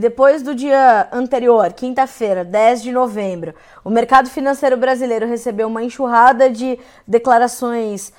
depois do dia anterior, quinta-feira, 10 de novembro, o mercado financeiro brasileiro recebeu uma enxurrada de declarações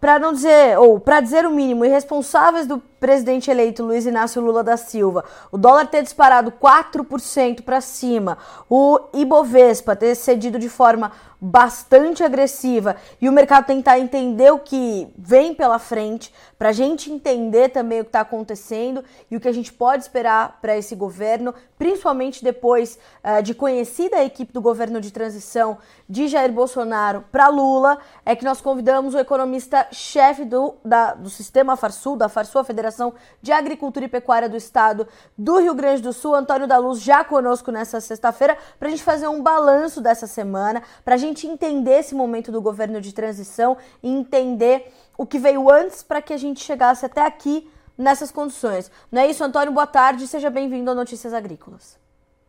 para não dizer, ou para dizer o mínimo, irresponsáveis do presidente eleito Luiz Inácio Lula da Silva, o dólar ter disparado 4% para cima, o Ibovespa ter cedido de forma bastante agressiva. E o mercado tentar entender o que vem pela frente, para a gente entender também o que está acontecendo e o que a gente pode esperar para esse governo, principalmente depois uh, de conhecida a equipe do governo de transição de Jair Bolsonaro para Lula, é que nós convidamos o economista-chefe do, do Sistema Farsul, da Farsul, a Federação de Agricultura e Pecuária do Estado do Rio Grande do Sul, Antônio da Luz, já conosco nessa sexta-feira, para a gente fazer um balanço dessa semana, para a gente entender esse momento do governo de transição e entender o que veio antes para que a gente chegasse até aqui nessas condições. Não é isso, Antônio? Boa tarde, seja bem-vindo ao Notícias Agrícolas.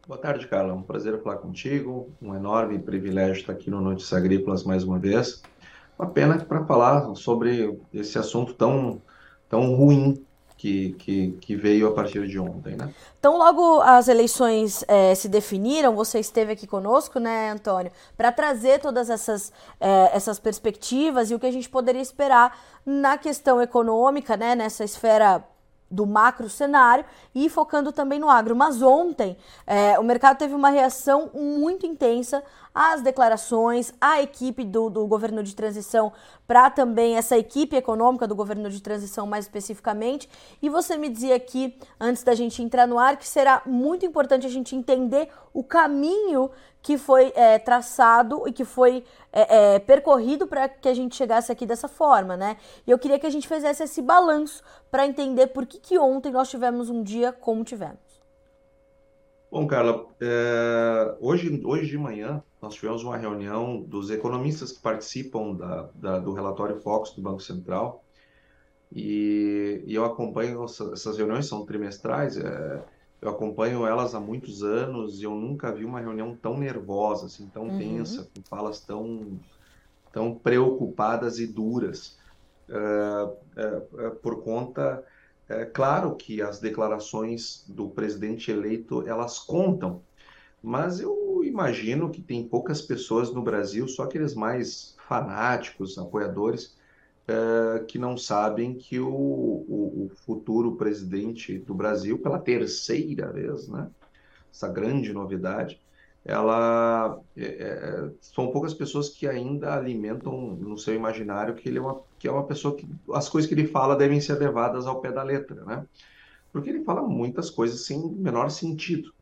Boa tarde, Carla. Um prazer falar contigo. Um enorme privilégio estar aqui no Notícias Agrícolas mais uma vez. Uma pena para falar sobre esse assunto tão, tão ruim que, que, que, veio a partir de ontem, né? Então, logo as eleições é, se definiram, você esteve aqui conosco, né, Antônio, para trazer todas essas, é, essas perspectivas e o que a gente poderia esperar na questão econômica, né, nessa esfera do macro cenário e focando também no agro. Mas ontem é, o mercado teve uma reação muito intensa às declarações, à equipe do, do governo de transição, para também essa equipe econômica do governo de transição mais especificamente. E você me dizia aqui, antes da gente entrar no ar, que será muito importante a gente entender o caminho que foi é, traçado e que foi é, é, percorrido para que a gente chegasse aqui dessa forma, né? E eu queria que a gente fizesse esse balanço para entender por que, que ontem nós tivemos um dia como tivemos. Bom, Carla, é, hoje, hoje de manhã nós tivemos uma reunião dos economistas que participam da, da, do relatório Focus do Banco Central e, e eu acompanho essas reuniões, são trimestrais, é, eu acompanho elas há muitos anos e eu nunca vi uma reunião tão nervosa, assim, tão uhum. tensa, com falas tão, tão preocupadas e duras. Uh, uh, uh, por conta, é claro que as declarações do presidente eleito elas contam, mas eu imagino que tem poucas pessoas no Brasil, só aqueles mais fanáticos, apoiadores, é, que não sabem que o, o, o, futuro presidente do Brasil, pela terceira vez, né, essa grande novidade, ela é, é, são poucas pessoas que ainda alimentam no seu imaginário que ele é uma, que é uma pessoa que as coisas que ele fala devem ser levadas ao pé da letra, né? Porque ele fala muitas coisas sem menor sentido.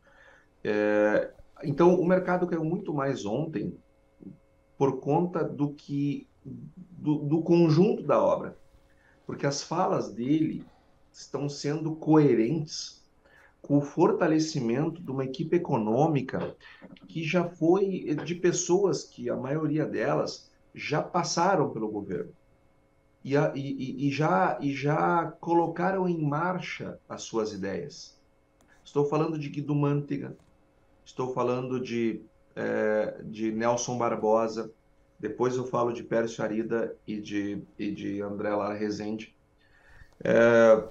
É, então, o mercado caiu muito mais ontem por conta do que do, do conjunto da obra, porque as falas dele estão sendo coerentes com o fortalecimento de uma equipe econômica que já foi de pessoas que a maioria delas já passaram pelo governo e, e, e, já, e já colocaram em marcha as suas ideias. Estou falando de Guido Mantega, estou falando de, é, de Nelson Barbosa, depois eu falo de Pércio Arida e de, e de André Lara Rezende. É,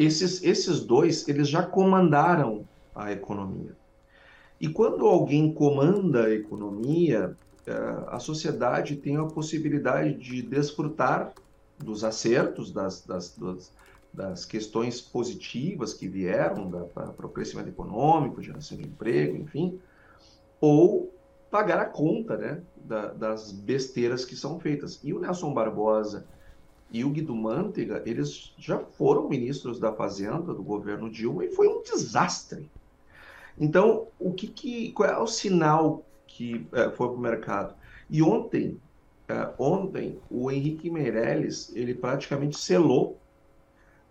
esses, esses dois, eles já comandaram a economia. E quando alguém comanda a economia, é, a sociedade tem a possibilidade de desfrutar dos acertos, das, das, das, das questões positivas que vieram para o crescimento econômico, geração de emprego, enfim, ou pagar a conta né, da, das besteiras que são feitas. E o Nelson Barbosa e o Guido Mantega, eles já foram ministros da Fazenda do governo Dilma e foi um desastre. Então, o que, que qual é o sinal que é, foi para o mercado? E ontem, é, ontem o Henrique Meirelles ele praticamente selou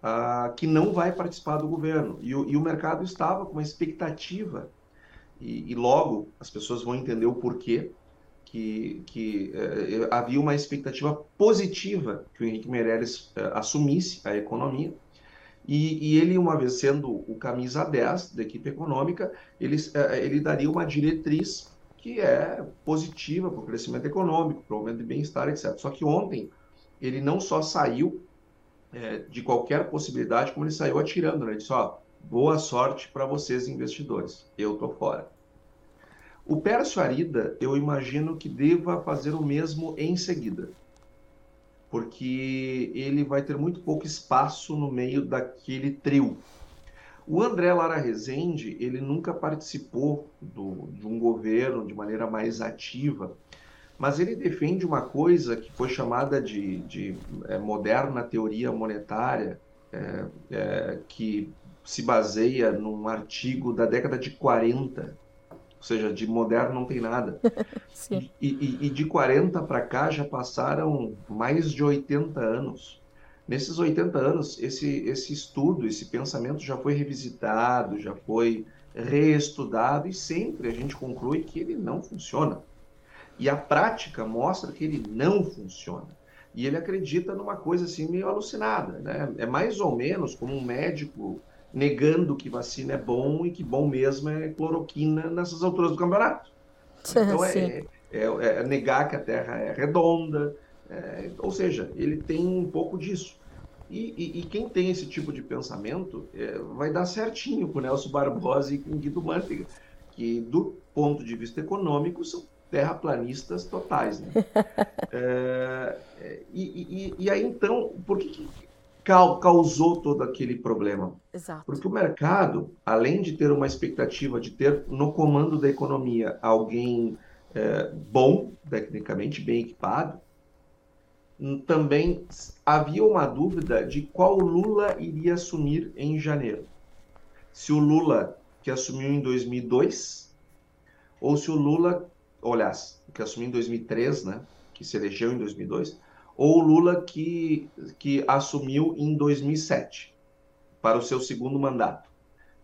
ah, que não vai participar do governo e o, e o mercado estava com uma expectativa e, e logo as pessoas vão entender o porquê que, que eh, havia uma expectativa positiva que o Henrique Meirelles eh, assumisse a economia. E, e, ele, uma vez sendo o camisa 10 da equipe econômica, ele, eh, ele daria uma diretriz que é positiva para o crescimento econômico, para o aumento de bem-estar, etc. Só que ontem ele não só saiu de qualquer possibilidade, como ele saiu atirando, né? Ele disse, ó, boa sorte para vocês investidores. Eu tô fora. O Pércio Arida, eu imagino que deva fazer o mesmo em seguida, porque ele vai ter muito pouco espaço no meio daquele trio. O André Lara Rezende, ele nunca participou do, de um governo de maneira mais ativa, mas ele defende uma coisa que foi chamada de, de é, moderna teoria monetária, é, é, que se baseia num artigo da década de 40, ou seja, de moderno não tem nada. e, e, e, de 40 para cá já passaram mais de 80 anos. Nesses 80 anos, esse, esse estudo, esse pensamento já foi revisitado, já foi reestudado e sempre a gente conclui que ele não funciona. E a prática mostra que ele não funciona. E ele acredita numa coisa assim meio alucinada, né? É mais ou menos como um médico negando que vacina é bom e que bom mesmo é cloroquina nessas alturas do campeonato. Então é, é, é, é, negar que a Terra é redonda, é, ou seja, ele tem um pouco disso. E, e, e quem tem esse tipo de pensamento é, vai dar certinho com Nelson Barbosa e com Guido Mantega, que do ponto de vista econômico são terraplanistas totais. Né? É, e, e, aí então, por que, que causou todo aquele problema. Exato. Porque o mercado, além de ter uma expectativa de ter no comando da economia alguém é, bom, tecnicamente bem equipado, hum, também havia uma dúvida de qual Lula iria assumir em janeiro. Se o Lula que assumiu em 2002 ou se o Lula, olha, que assumiu em 2003, né, que se elegeu em 2002, ou o Lula que, que assumiu em 2007 para o seu segundo mandato.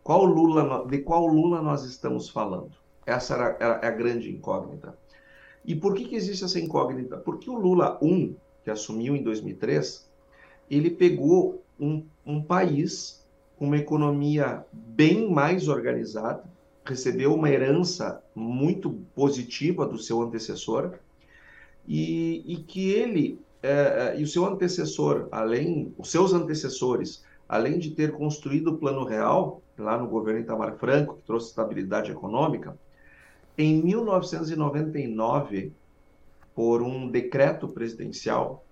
Qual Lula, de qual Lula nós estamos falando? Essa era, era a grande incógnita. E por que, que existe essa incógnita? Porque o Lula 1, que assumiu em 2003, ele pegou um, um país com uma economia bem mais organizada, recebeu uma herança muito positiva do seu antecessor, e, e que ele é, é, e o seu antecessor, além, os seus antecessores, além de ter construído o Plano Real, lá no governo Itamar Franco, que trouxe estabilidade econômica, em 1999, por um decreto presidencial,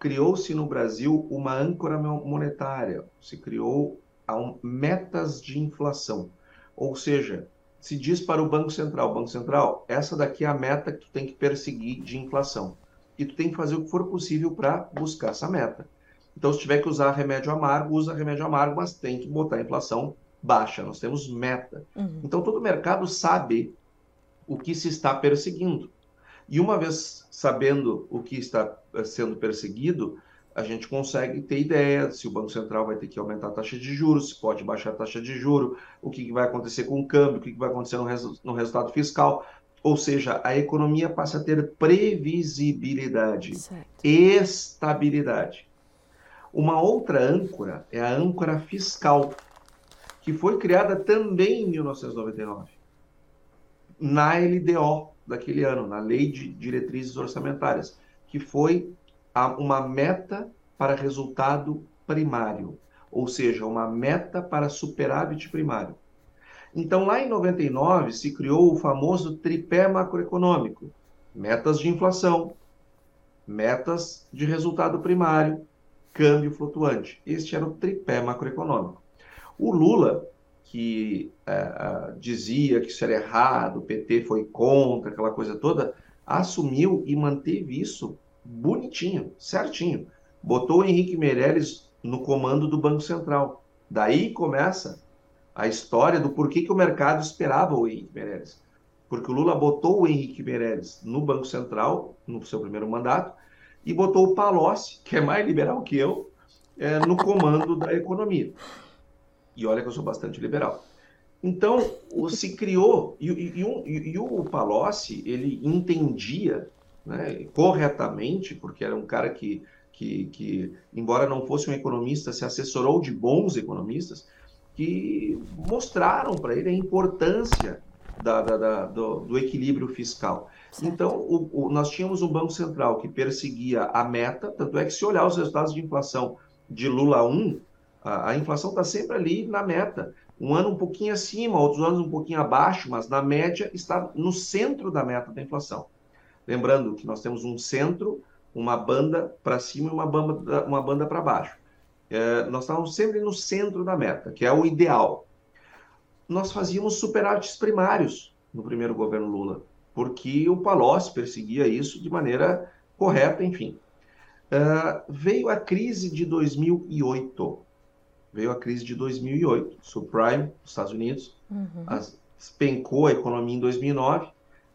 criou-se no Brasil uma âncora monetária, se criou metas de inflação. Ou seja, se diz para o Banco Central, Banco Central, essa daqui é a meta que tu tem que perseguir de inflação e tu tem que fazer o que for possível para buscar essa meta. Então, se tiver que usar remédio amargo, usa remédio amargo, mas tem que botar a inflação baixa. Nós temos meta. Uhum. Então, todo mercado sabe o que se está perseguindo. E uma vez sabendo o que está eh, sendo perseguido, a gente consegue ter ideia se o Banco Central vai ter que aumentar a taxa de juros, se pode baixar a taxa de juros, o que vai acontecer com o câmbio, o que vai acontecer no, no resultado fiscal. Ou seja, a economia passa a ter previsibilidade, certo. estabilidade. Uma outra âncora é a âncora fiscal, que foi criada também em 1999, na LDO daquele ano, na Lei de Diretrizes Orçamentárias, que foi uma meta para resultado primário, ou seja, uma meta para superávit primário. Então, lá em 99, se criou o famoso tripé macroeconômico: metas de inflação, metas de resultado primário, câmbio flutuante. Este era o tripé macroeconômico. O Lula, que é, é dizia que isso era errado, o PT foi contra, aquela coisa toda, assumiu e manteve isso bonitinho, certinho. Botou o Henrique Meirelles no comando do Banco Central. Daí começa a história do porquê que o mercado esperava o Henrique Meirelles. Porque o Lula botou o Henrique Meirelles no Banco Central, no seu primeiro mandato, e botou o Palocci, que é mais liberal que eu, é, no comando da economia. E olha que eu sou bastante liberal. Então, se criou, e, e, e, e o Palocci, ele entendia né, corretamente, porque era um cara que, que, que, embora não fosse um economista, se assessorou de bons economistas, que mostraram para ele a importância da, da, da, do, do, equilíbrio fiscal. Certo. Então, o, o, nós tínhamos um Banco Central que perseguia a meta, tanto é que se olhar os resultados de inflação de Lula 1, a, a inflação está sempre ali na meta. Um ano um pouquinho acima, outros anos um pouquinho abaixo, mas na média está no centro da meta da inflação. Lembrando que nós temos um centro, uma banda para cima e uma banda, uma banda para baixo. É, nós estávamos sempre no centro da meta, que é o ideal. Nós fazíamos superávites primários no primeiro governo Lula, porque o Palocci perseguia isso de maneira correta, enfim. Uh, veio a crise de 2008. Veio a crise de 2008, subprime, nos Estados Unidos, uhum. as, despencou a economia em 2009,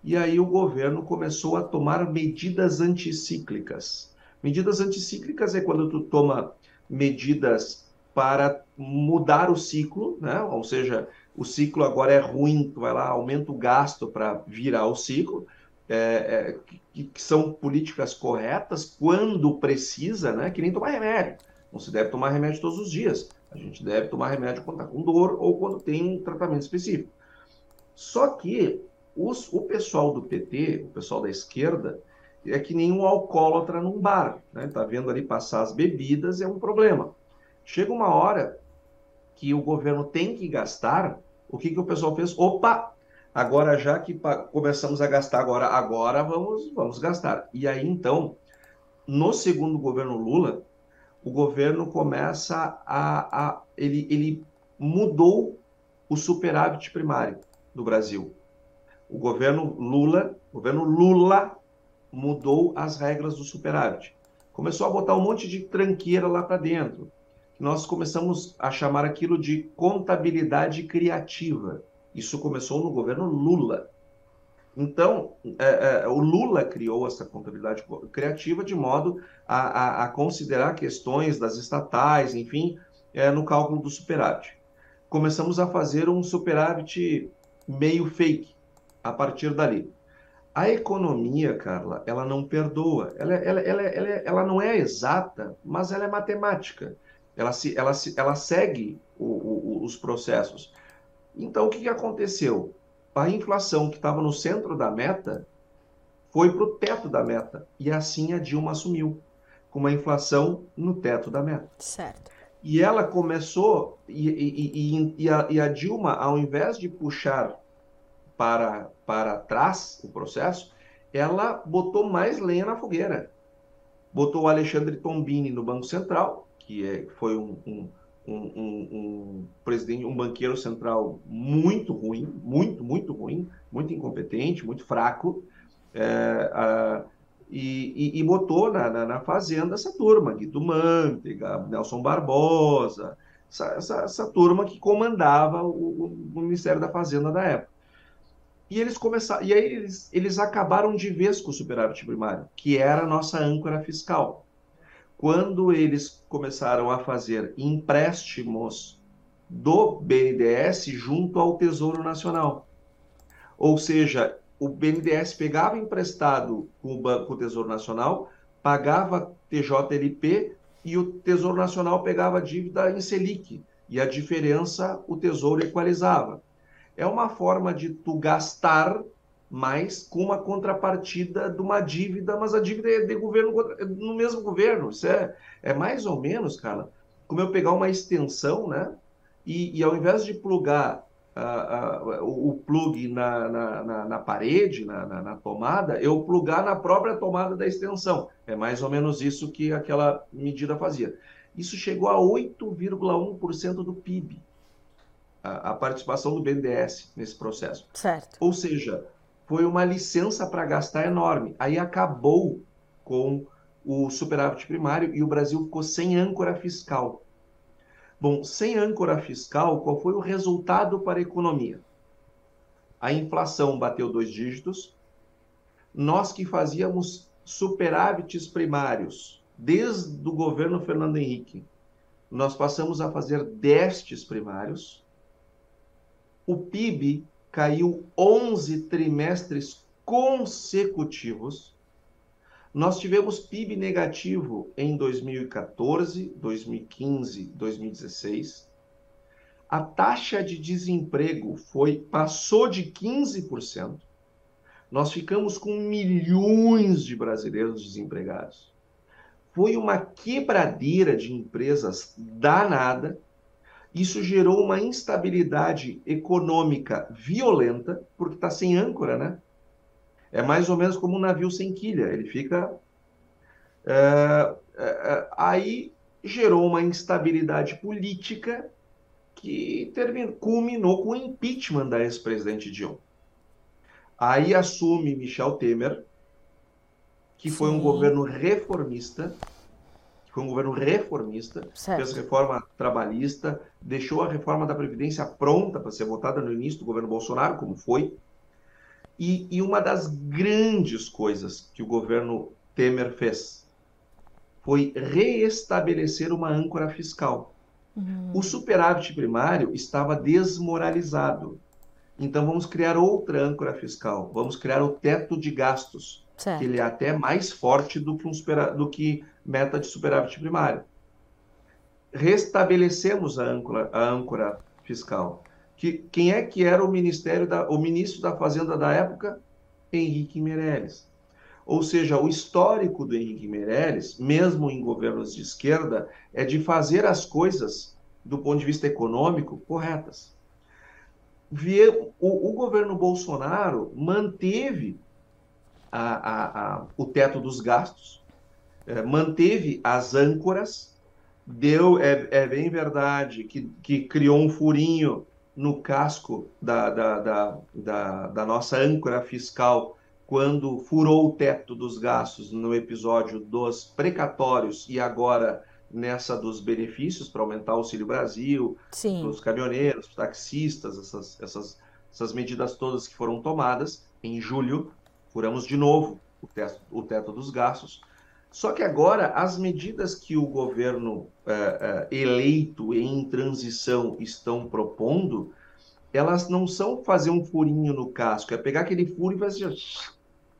e aí o governo começou a tomar medidas anticíclicas. Medidas anticíclicas é quando tu toma medidas para mudar o ciclo, né? ou seja, o ciclo agora é ruim, vai lá, aumenta o gasto para virar o ciclo, é, é, que, que, são políticas corretas quando precisa, né? Que nem tomar remédio. Não se deve tomar remédio todos os dias. A gente deve tomar remédio quando está com dor ou quando tem um tratamento específico. Só que os, o pessoal do PT, o pessoal da esquerda, é que nem um alcoólatra num bar. Né? Tá vendo ali passar as bebidas, é um problema. Chega uma hora que o governo tem que gastar, o que, que o pessoal fez? Opa, Agora, já que começamos a gastar agora, agora vamos, vamos gastar. E aí, então, no segundo governo Lula, o governo começa a, a ele, ele mudou o superávit primário do Brasil. O governo Lula, o governo Lula mudou as regras do superávit. Começou a botar um monte de tranqueira lá para dentro. Nós começamos a chamar aquilo de contabilidade criativa. Isso começou no governo Lula. Então, é, é, o Lula criou essa contabilidade criativa de modo a, a, a considerar questões das estatais, enfim, é, no cálculo do superávit. Começamos a fazer um superávit meio fake a partir dali. A economia, Carla, ela não perdoa. Ela, ela, ela, ela, ela não é exata, mas ela é matemática. Ela, se, ela, se, ela segue o, o, os processos. Então, o que, que aconteceu? A inflação que estava no centro da meta foi para o teto da meta. E assim a Dilma assumiu, com uma inflação no teto da meta. Certo. E ela começou, e, e, e, e, a, e a Dilma, ao invés de puxar para, para trás o processo, ela botou mais lenha na fogueira. Botou o Alexandre Tombini no Banco Central, que é, foi um, um um, um, um, presidente, um banqueiro central muito ruim, muito, muito ruim, muito incompetente, muito fraco, é, a, e, e, e, botou na, na, na, fazenda essa turma, Guido Mantega, Nelson Barbosa, essa, essa, essa turma que comandava o, o, Ministério da Fazenda da época. E eles começaram, e aí eles, eles acabaram de vez com o superávit primário, que era a nossa âncora fiscal quando eles começaram a fazer empréstimos do BNDES junto ao Tesouro Nacional. Ou seja, o BNDES pegava emprestado com o Banco o Tesouro Nacional, pagava TJLP e o Tesouro Nacional pegava a dívida em Selic. E a diferença o Tesouro equalizava. É uma forma de tu gastar mas com uma contrapartida de uma dívida, mas a dívida é de governo no mesmo governo. Isso é, é mais ou menos, cara, como eu pegar uma extensão, né? E, e ao invés de plugar uh, uh, o plug na, na, na, na parede, na, na, tomada, eu plugar na própria tomada da extensão. É mais ou menos isso que aquela medida fazia. Isso chegou a 8,1% do PIB, a, a participação do BNDES nesse processo. Certo. Ou seja, foi uma licença para gastar enorme. Aí acabou com o superávit primário e o Brasil ficou sem âncora fiscal. Bom, sem âncora fiscal, qual foi o resultado para a economia? A inflação bateu dois dígitos. Nós que fazíamos superávites primários desde o governo Fernando Henrique, nós passamos a fazer déficits primários. O PIB caiu 11 trimestres consecutivos. Nós tivemos PIB negativo em 2014, 2015, 2016. A taxa de desemprego foi passou de 15%. Nós ficamos com milhões de brasileiros desempregados. Foi uma quebradeira de empresas danada Isso gerou uma instabilidade econômica violenta, porque está sem âncora, né? É mais ou menos como um navio sem quilha, ele fica. É, é, é aí gerou uma instabilidade política que terminou, culminou com o impeachment da ex-presidente Dilma. Aí assume Michel Temer, que Sim. foi um governo reformista, foi um governo reformista, certo. fez reforma trabalhista, deixou a reforma da Previdência pronta para ser votada no início do governo Bolsonaro, como foi. E, e uma das grandes coisas que o governo Temer fez foi reestabelecer uma âncora fiscal. Uhum. O superávit primário estava desmoralizado. Então vamos criar outra âncora fiscal. Vamos criar o teto de gastos, certo. que ele é até mais forte do que, um do que meta de superávit primário. Restabelecemos a âncora, a âncora fiscal. Que, quem é que era o ministério da, o ministro da Fazenda da época? Henrique Meirelles. Ou seja, o histórico do Henrique Meirelles, mesmo em governos de esquerda, é de fazer as coisas do ponto de vista econômico corretas. O, o governo Bolsonaro manteve a, a, a, o teto dos gastos, é, manteve as âncoras, deu, é, é bem verdade, que, que criou um furinho no casco da, da, da, da, da nossa âncora fiscal quando furou o teto dos gastos no episódio dos precatórios e agora nessa dos benefícios para aumentar o Auxílio Brasil, os caminhoneiros, os taxistas, essas, essas, essas medidas todas que foram tomadas. Em julho, furamos de novo o teto, o teto dos gastos. Só que agora as medidas que o governo é, é, eleito em transição estão propondo, elas não são fazer um furinho no casco, é pegar aquele furo e fazer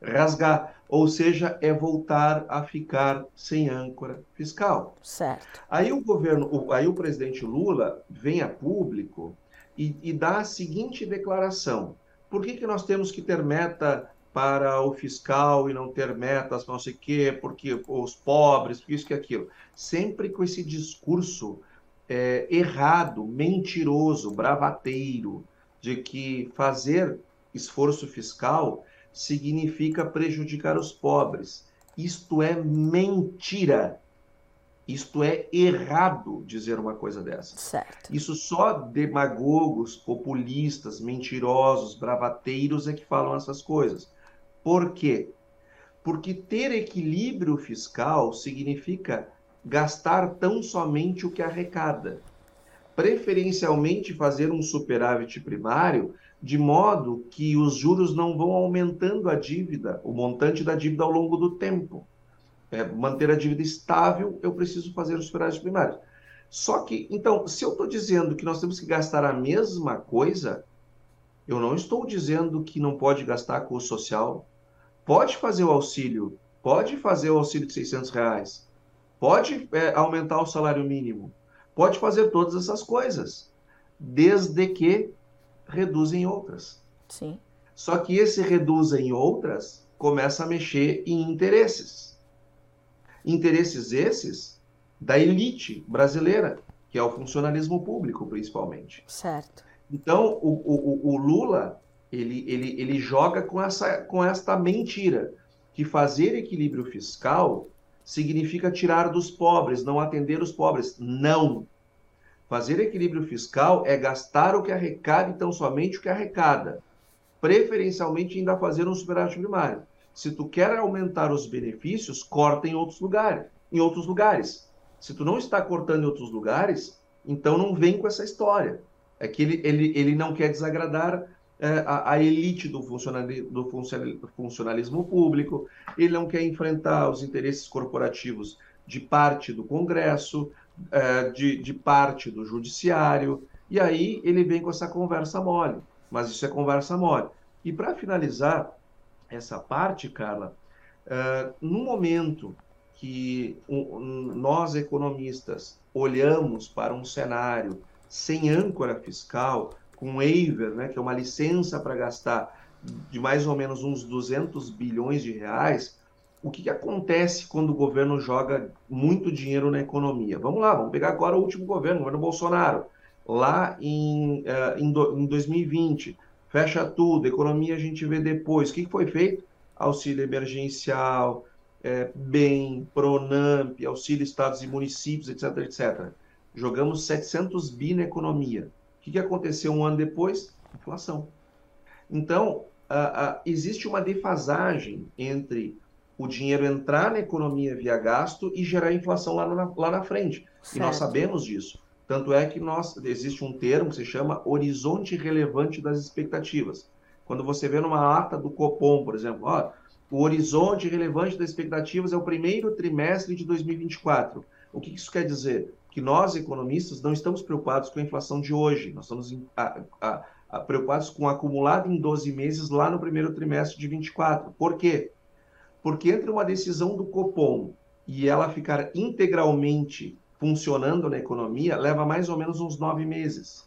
rasgar, ou seja, é voltar a ficar sem âncora fiscal. Certo. Aí o governo, aí o presidente Lula vem a público e, e dá a seguinte declaração: por que, que nós temos que ter meta para o fiscal e não ter metas não sei o quê, porque os pobres, isso que aquilo. Sempre com esse discurso é, errado, mentiroso, bravateiro, de que fazer esforço fiscal significa prejudicar os pobres. Isto é mentira. Isto é errado dizer uma coisa dessa. Certo. Isso só demagogos, populistas, mentirosos, bravateiros é que falam essas coisas. Por quê? Porque ter equilíbrio fiscal significa gastar tão somente o que arrecada. Preferencialmente fazer um superávit primário, de modo que os juros não vão aumentando a dívida, o montante da dívida ao longo do tempo. É, manter a dívida estável, eu preciso fazer os superávit primários. Só que, então, se eu estou dizendo que nós temos que gastar a mesma coisa, eu não estou dizendo que não pode gastar com o social, pode fazer o auxílio, pode fazer o auxílio de 600 reais, pode é, aumentar o salário mínimo, pode fazer todas essas coisas, desde que reduza em outras. Sim. Só que esse reduz em outras começa a mexer em interesses. Interesses esses da elite brasileira, que é o funcionalismo público, principalmente. Certo. Então, o, o, o Lula ele, ele, ele joga com, essa, com esta mentira, que fazer equilíbrio fiscal significa tirar dos pobres, não atender os pobres. Não. Fazer equilíbrio fiscal é gastar o que arrecada, então somente o que arrecada. Preferencialmente ainda fazer um superávit primário. Se tu quer aumentar os benefícios, corta em outros lugares. Em outros lugares. Se tu não está cortando em outros lugares, então não vem com essa história. É que ele, ele, ele não quer desagradar a, a, elite do, funcionalismo, do funcionalismo público, ele não quer enfrentar os interesses corporativos de parte do Congresso, é, de, de parte do Judiciário, e aí ele vem com essa conversa mole. Mas isso é conversa mole. E para finalizar essa parte, Carla, uh, no momento que nós economistas olhamos para um cenário sem âncora fiscal, com waiver, né, que é uma licença para gastar de mais ou menos uns 200 bilhões de reais, o que, que, acontece quando o governo joga muito dinheiro na economia? Vamos lá, vamos pegar agora o último governo, o governo Bolsonaro. lá em, uh, em, do, em 2020, fecha tudo, economia a gente vê depois. O que foi feito? Auxílio emergencial, é, BEM, PRONAMP, auxílio estados e municípios, etc, etc. Jogamos 700 bi na economia. O que, que aconteceu um ano depois? Inflação. Então, uh, uh, existe uma defasagem entre o dinheiro entrar na economia via gasto e gerar inflação lá na, lá na frente. Certo. E nós sabemos disso. Tanto é que nós, existe um termo que se chama horizonte relevante das expectativas. Quando você vê numa ata do Copom, por exemplo, ó, o horizonte relevante das expectativas é o primeiro trimestre de 2024. O que isso quer dizer? Que nós, economistas, não estamos preocupados com a inflação de hoje, nós estamos a, a, a, preocupados com o acumulado em 12 meses lá no primeiro trimestre de 24. Por quê? Porque entre uma decisão do Copom e ela ficar integralmente funcionando na economia, leva mais ou menos uns nove meses.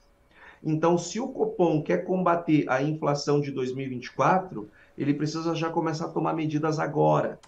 Então, se o Copom quer combater a inflação de 2024, ele precisa já começar a tomar medidas agora.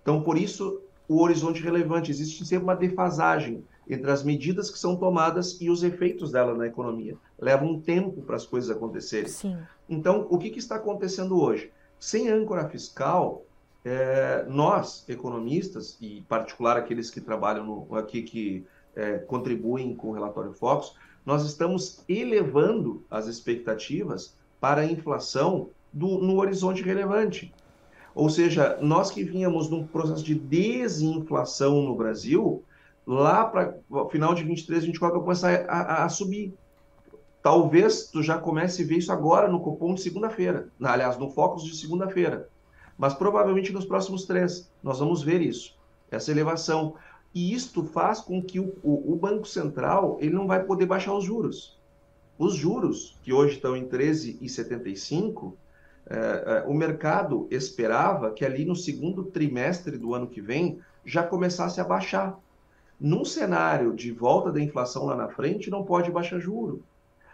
Então, por isso, o horizonte relevante. Existe sempre uma defasagem entre as medidas que são tomadas e os efeitos dela na economia. Leva um tempo para as coisas acontecerem. Sim. Então, o que, que está acontecendo hoje? Sem âncora fiscal, é, nós, economistas, e em particular aqueles que trabalham no, aqui, que é, contribuem com o relatório Focus, nós estamos elevando as expectativas para a inflação do, no horizonte relevante. Ou seja, nós que vínhamos num processo de desinflação no Brasil, lá para final de 23, 24, vai começar a, a, a, subir. Talvez tu já comece a ver isso agora no Copom de segunda-feira. Aliás, no Focus de segunda-feira mas provavelmente nos próximos três nós vamos ver isso, essa elevação. E isto faz com que o, o, o Banco Central ele não vai poder baixar os juros. Os juros, que hoje estão em 13,75, é, é, o mercado esperava que ali no segundo trimestre do ano que vem já começasse a baixar. Num cenário de volta da inflação lá na frente, não pode baixar juro.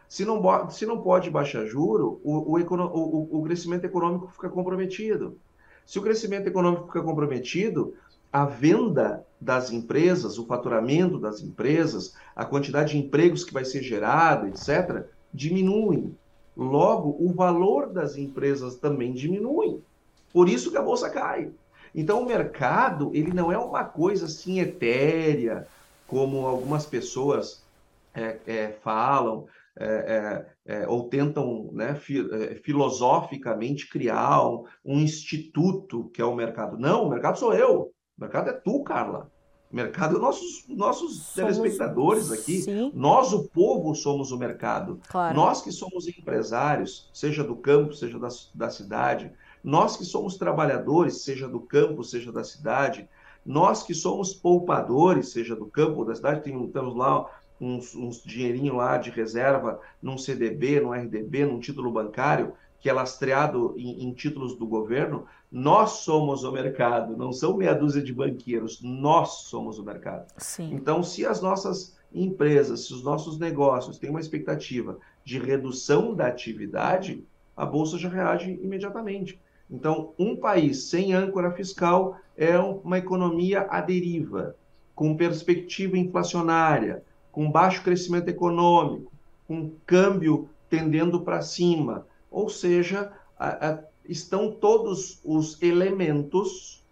Se não, se não pode baixar juro, o, o, o, o crescimento econômico fica comprometido. Se o crescimento econômico fica comprometido, a venda das empresas, o faturamento das empresas, a quantidade de empregos que vai ser gerado, etc., diminuem. Logo, o valor das empresas também diminui. Por isso que a bolsa cai. Então, o mercado ele não é uma coisa assim etérea, como algumas pessoas é, é, falam, é, é, é, ou tentam né, fi, é, filosoficamente criar um, um, instituto que é o mercado. Não, o mercado sou eu. O mercado é tu, Carla. O mercado é nossos, nossos somos, telespectadores aqui. Sim. Nós, o povo, somos o mercado. Claro. Nós que somos empresários, seja do campo, seja da, da cidade, nós que somos trabalhadores, seja do campo, seja da cidade, nós que somos poupadores, seja do campo ou da cidade, tem, temos lá uns, uns dinheirinho lá de reserva num CDB, num RDB, num título bancário, que é lastreado em, em, títulos do governo, nós somos o mercado, não são meia dúzia de banqueiros, nós somos o mercado. Sim. Então, se as nossas empresas, se os nossos negócios têm uma expectativa de redução da atividade, a bolsa já reage imediatamente. Então, um país sem âncora fiscal é uma economia à deriva, com perspectiva inflacionária, com baixo crescimento econômico, com câmbio tendendo para cima. Ou seja, a, a, estão todos os elementos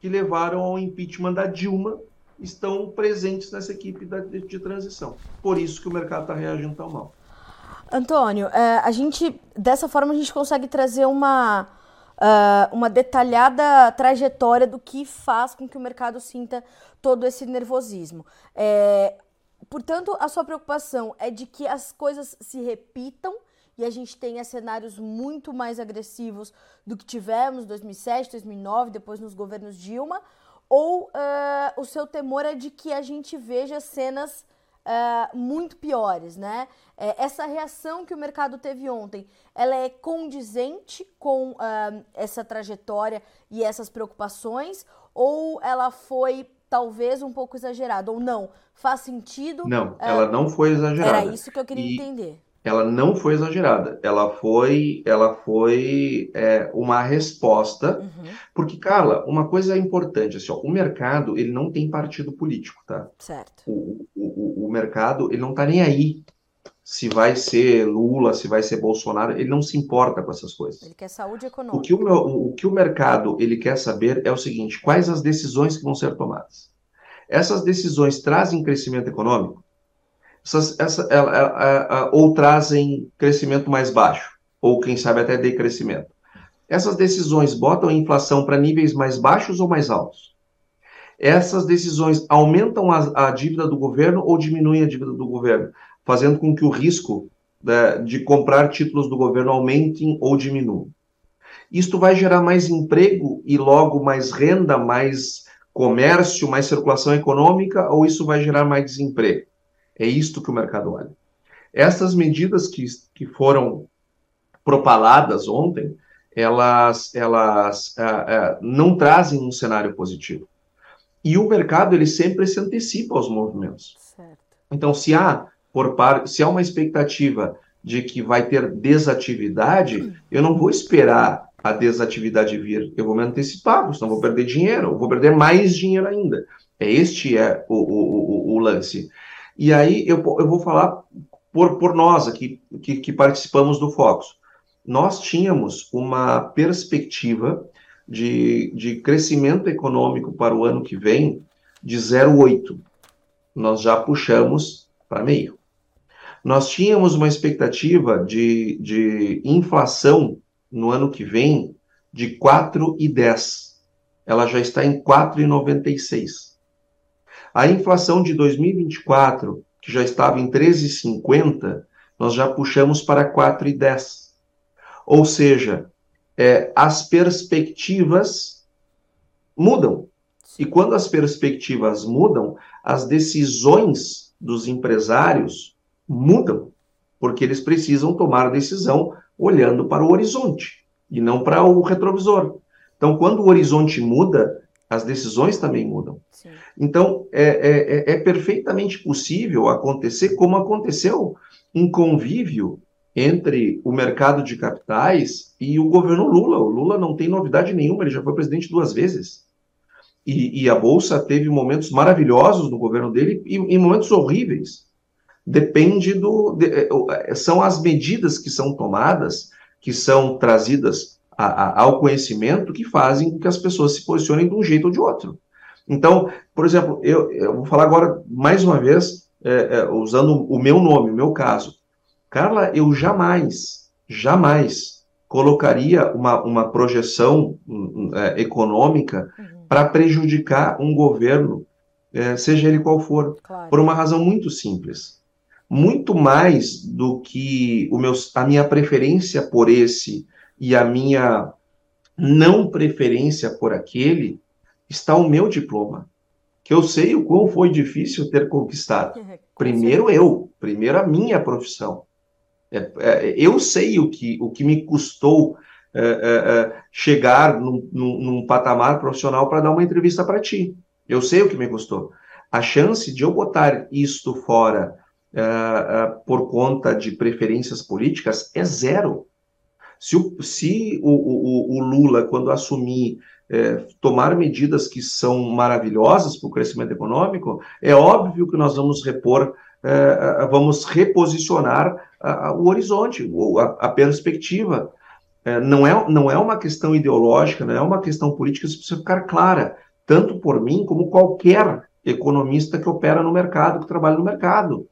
que levaram ao impeachment da Dilma estão presentes nessa equipe de, de transição. Por isso que o mercado está reagindo tão mal. Antônio, é, a gente dessa forma a gente consegue trazer uma uh, uma detalhada trajetória do que faz com que o mercado sinta todo esse nervosismo. É, Portanto, a sua preocupação é de que as coisas se repitam e a gente tenha cenários muito mais agressivos do que tivemos em 2007, 2009, depois nos governos Dilma, ou uh, o seu temor é de que a gente veja cenas uh, muito piores, né? É, essa reação que o mercado teve ontem, ela é condizente com uh, essa trajetória e essas preocupações, ou ela foi talvez um pouco exagerada, ou não? Faz sentido? Não, é, ela não foi exagerada. Era isso que eu queria e entender. Ela não foi exagerada. Ela foi, ela foi é, uma resposta. Uhum. Porque, Carla, uma coisa importante, assim, ó, o mercado ele não tem partido político, tá? Certo. O, o, o, o mercado ele não tá nem aí se vai ser Lula, se vai ser Bolsonaro, ele não se importa com essas coisas. Ele quer saúde econômica. O que o, o que o mercado ele quer saber é o seguinte: quais as decisões que vão ser tomadas? Essas decisões trazem crescimento econômico? Essas, essa, ela, ela, ela, ou trazem crescimento mais baixo? Ou quem sabe até decrescimento? Essas decisões botam a inflação para níveis mais baixos ou mais altos? Essas decisões aumentam a, a dívida do governo ou diminuem a dívida do governo? fazendo com que o risco né, de comprar títulos do governo aumentem ou diminuam. Isto vai gerar mais emprego e logo mais renda, mais comércio, mais circulação econômica, ou isso vai gerar mais desemprego? É isto que o mercado olha. Essas medidas que, que foram propaladas ontem, elas, elas é, é, não trazem um cenário positivo. E o mercado ele sempre se antecipa aos movimentos. Certo. Então, se há por par... se há uma expectativa de que vai ter desatividade, eu não vou esperar a desatividade vir, eu vou me antecipar, senão vou perder dinheiro, eu vou perder mais dinheiro ainda. É este é o, o, o, o lance. E aí eu, eu vou falar por, por nós aqui que, que participamos do Focus. Nós tínhamos uma perspectiva de, de crescimento econômico para o ano que vem de 0,8. Nós já puxamos para meio. Nós tínhamos uma expectativa de, de inflação no ano que vem de 4,10. Ela já está em 4,96. A inflação de 2024, que já estava em 13,50, nós já puxamos para 4,10. Ou seja, é, as perspectivas mudam. E quando as perspectivas mudam, as decisões dos empresários mudam, porque eles precisam tomar decisão olhando para o horizonte e não para o retrovisor. Então, quando o horizonte muda, as decisões também mudam. Sim. Então, é, é, é, é perfeitamente possível acontecer como aconteceu um convívio entre o mercado de capitais e o governo Lula. O Lula não tem novidade nenhuma, ele já foi presidente duas vezes. E, e a Bolsa teve momentos maravilhosos no governo dele e, e momentos horríveis depende do. De, é, é, são as medidas que são tomadas, que são trazidas a, ao conhecimento, que fazem com que as pessoas se posicionem de um jeito ou de outro. Então, por exemplo, eu, eu vou falar agora mais uma vez, é, é, usando o meu nome, o meu caso. Carla, eu jamais, jamais colocaria uma, uma projeção é, econômica uhum. para prejudicar um governo, é, seja ele qual for, claro. por uma razão muito simples muito mais do que o meu, a minha preferência por esse e a minha não preferência por aquele, está o meu diploma, que eu sei o quão foi difícil ter conquistado. Primeiro eu, primeiro a minha profissão. É, é, eu sei o que, o que me custou é, é, é chegar num, num, num patamar profissional para dar uma entrevista para ti. Eu sei o que me custou. A chance de eu botar isto fora uh, uh, por conta de preferências políticas é zero. Se o, se o, o, o Lula, quando assumir, eh, tomar medidas que são maravilhosas para o crescimento econômico, é óbvio que nós vamos repor, eh, vamos reposicionar o horizonte, a, a perspectiva. não, é, não é uma questão ideológica, não é uma questão política, isso precisa ficar clara, tanto por mim como qualquer economista que opera no mercado, que trabalha no mercado.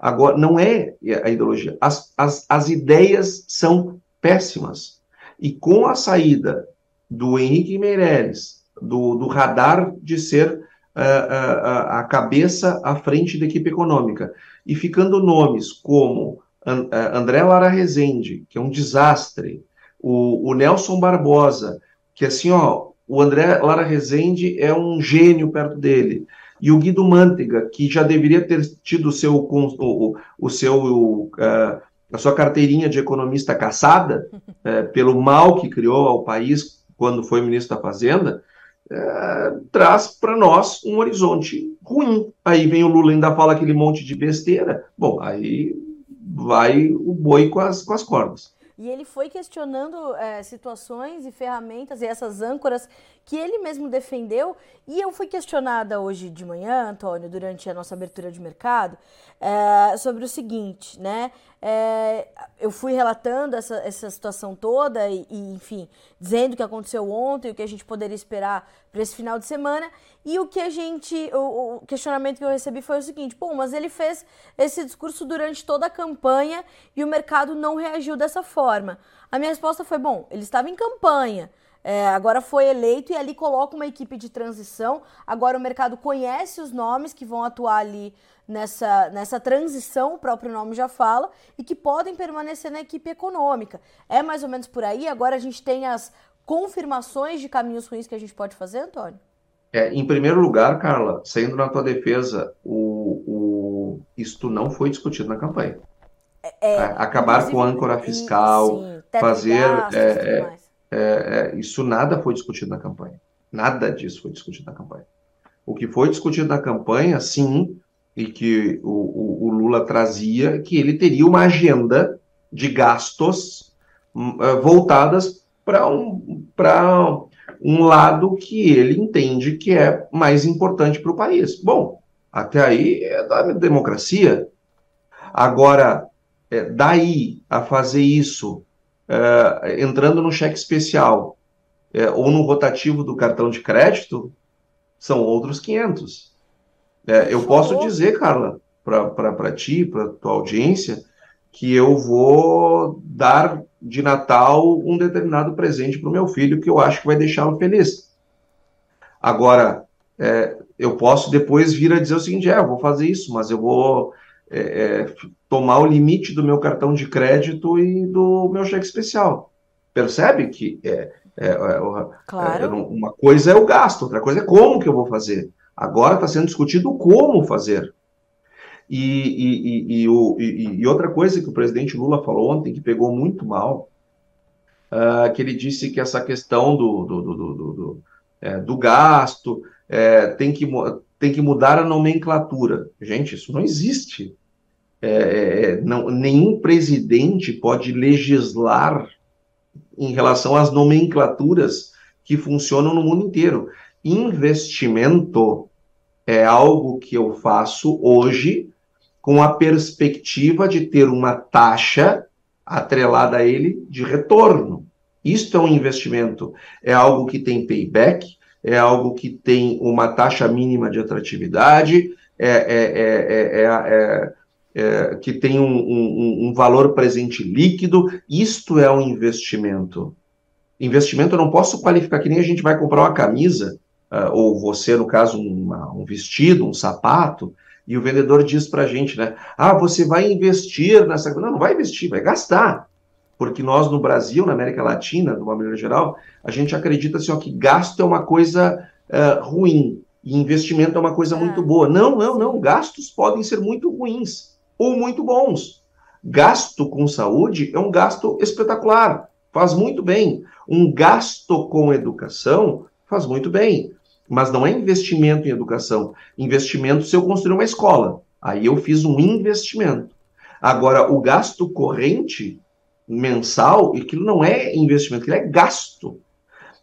Agora, não é a ideologia. As, as, as ideias são péssimas. E com a saída do Henrique Meirelles, do, do radar de ser uh, uh, a cabeça à frente da equipe econômica, e ficando nomes como André Lara Rezende, que é um desastre, o, o Nelson Barbosa, que assim, ó, o André Lara Rezende é um gênio perto dele e o Guido Mantega, que já deveria ter tido o seu, o, o seu, uh, a sua carteirinha de economista caçada uh, pelo mal que criou ao país quando foi ministro da Fazenda, uh, traz para nós um horizonte ruim. Aí vem o Lula ainda fala aquele monte de besteira. Bom, aí vai o boi com as, com as cordas. e ele foi questionando é, situações e ferramentas e essas âncoras que ele mesmo defendeu. E eu fui questionada hoje de manhã, Antônio, durante a nossa abertura de mercado, é, sobre o seguinte, né? É, eu fui relatando essa, essa situação toda e, e, enfim, dizendo o que aconteceu ontem, o que a gente poderia esperar para esse final de semana. E o que a gente, o, o, questionamento que eu recebi foi o seguinte: pô, mas ele fez esse discurso durante toda a campanha e o mercado não reagiu dessa forma. A minha resposta foi: bom, ele estava em campanha. É, agora foi eleito e ali coloca uma equipe de transição. Agora o mercado conhece os nomes que vão atuar ali nessa, nessa transição, o próprio nome já fala, e que podem permanecer na equipe econômica. É mais ou menos por aí. Agora a gente tem as confirmações de caminhos ruins que a gente pode fazer, Antônio? É, em primeiro lugar, Carla, saindo na tua defesa, o, o, isto não foi discutido na campanha. É, é acabar com a âncora fiscal, sim, fazer. Gastos, é, é, é, isso nada foi discutido na campanha. Nada disso foi discutido na campanha. O que foi discutido na campanha, sim, e que o, o, o Lula trazia, que ele teria uma agenda de gastos uh, voltadas para um, um lado que ele entende que é mais importante para o país. Bom, até aí é da democracia. Agora, é, daí a fazer isso é, entrando no cheque especial é, ou no rotativo do cartão de crédito, são outros 500. É, eu posso dizer, Carla, para ti, para tua audiência, que eu vou dar de Natal um determinado presente para o meu filho que eu acho que vai deixá-lo feliz. Agora, é, eu posso depois vir a dizer o seguinte: é, eu vou fazer isso, mas eu vou é, é, tomar o limite do meu cartão de crédito e do meu cheque especial. Percebe que é, é, é claro. uma coisa é o gasto, outra coisa é como que eu vou fazer. Agora está sendo discutido como fazer. E, e, e, o, e, outra coisa que o presidente Lula falou ontem, que pegou muito mal, uh, que ele disse que essa questão do, do, do, do, do, é, do gasto é, tem, que, tem que mudar a nomenclatura. Gente, isso não existe. É, é, é, não, nenhum presidente pode legislar em relação às nomenclaturas que funcionam no mundo inteiro. Investimento é algo que eu faço hoje com a perspectiva de ter uma taxa atrelada a ele de retorno. Isto é um investimento, é algo que tem payback, é algo que tem uma taxa mínima de atratividade, é, é, é, que tem um, um, um, valor presente líquido. Isto é um investimento. Investimento eu não posso qualificar que nem a gente vai comprar uma camisa, uh, ou você, no caso, uma, um vestido, um sapato, e o vendedor diz para a gente, né? Ah, você vai investir nessa coisa. Não, não vai investir, vai gastar. Porque nós no Brasil, na América Latina, de uma maneira geral, a gente acredita assim, ó, que gasto é uma coisa uh, ruim e investimento é uma coisa é. muito boa. Não, não, não. Gastos podem ser muito ruins ou muito bons. Gasto com saúde é um gasto espetacular, faz muito bem. Um gasto com educação faz muito bem. Mas não é investimento em educação. Investimento se eu construir uma escola. Aí eu fiz um investimento. Agora, o gasto corrente mensal, aquilo não é investimento, aquilo é gasto.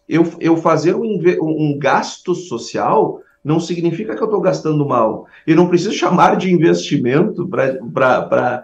Eu, eu fazer um, um gasto social não significa que eu estou gastando mal. E não preciso chamar de investimento para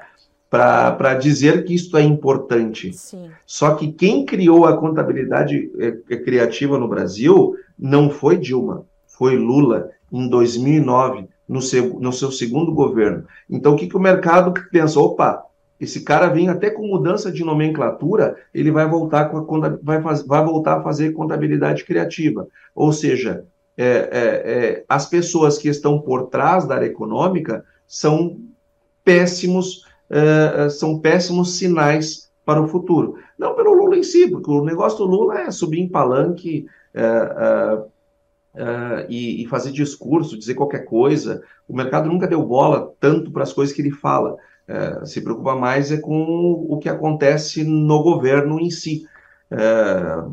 dizer que isso é importante. Sim. Só que quem criou a contabilidade é, é, criativa no Brasil não foi Dilma, foi Lula, em 2009, no seu, no seu segundo governo. Então, o que, que o mercado pensa? Opa, esse cara vem até com mudança de nomenclatura, ele vai voltar, com a, vai, faz, vai voltar a fazer contabilidade criativa. Ou seja, é, é, é, as pessoas que estão por trás da área econômica são péssimos, é, é, são péssimos sinais para o futuro. Não pelo Lula em si, porque o negócio do Lula é subir em palanque é, e, e, fazer discurso, dizer qualquer coisa. O mercado nunca deu bola tanto para as coisas que ele fala. se preocupa mais é com o que acontece no governo em si.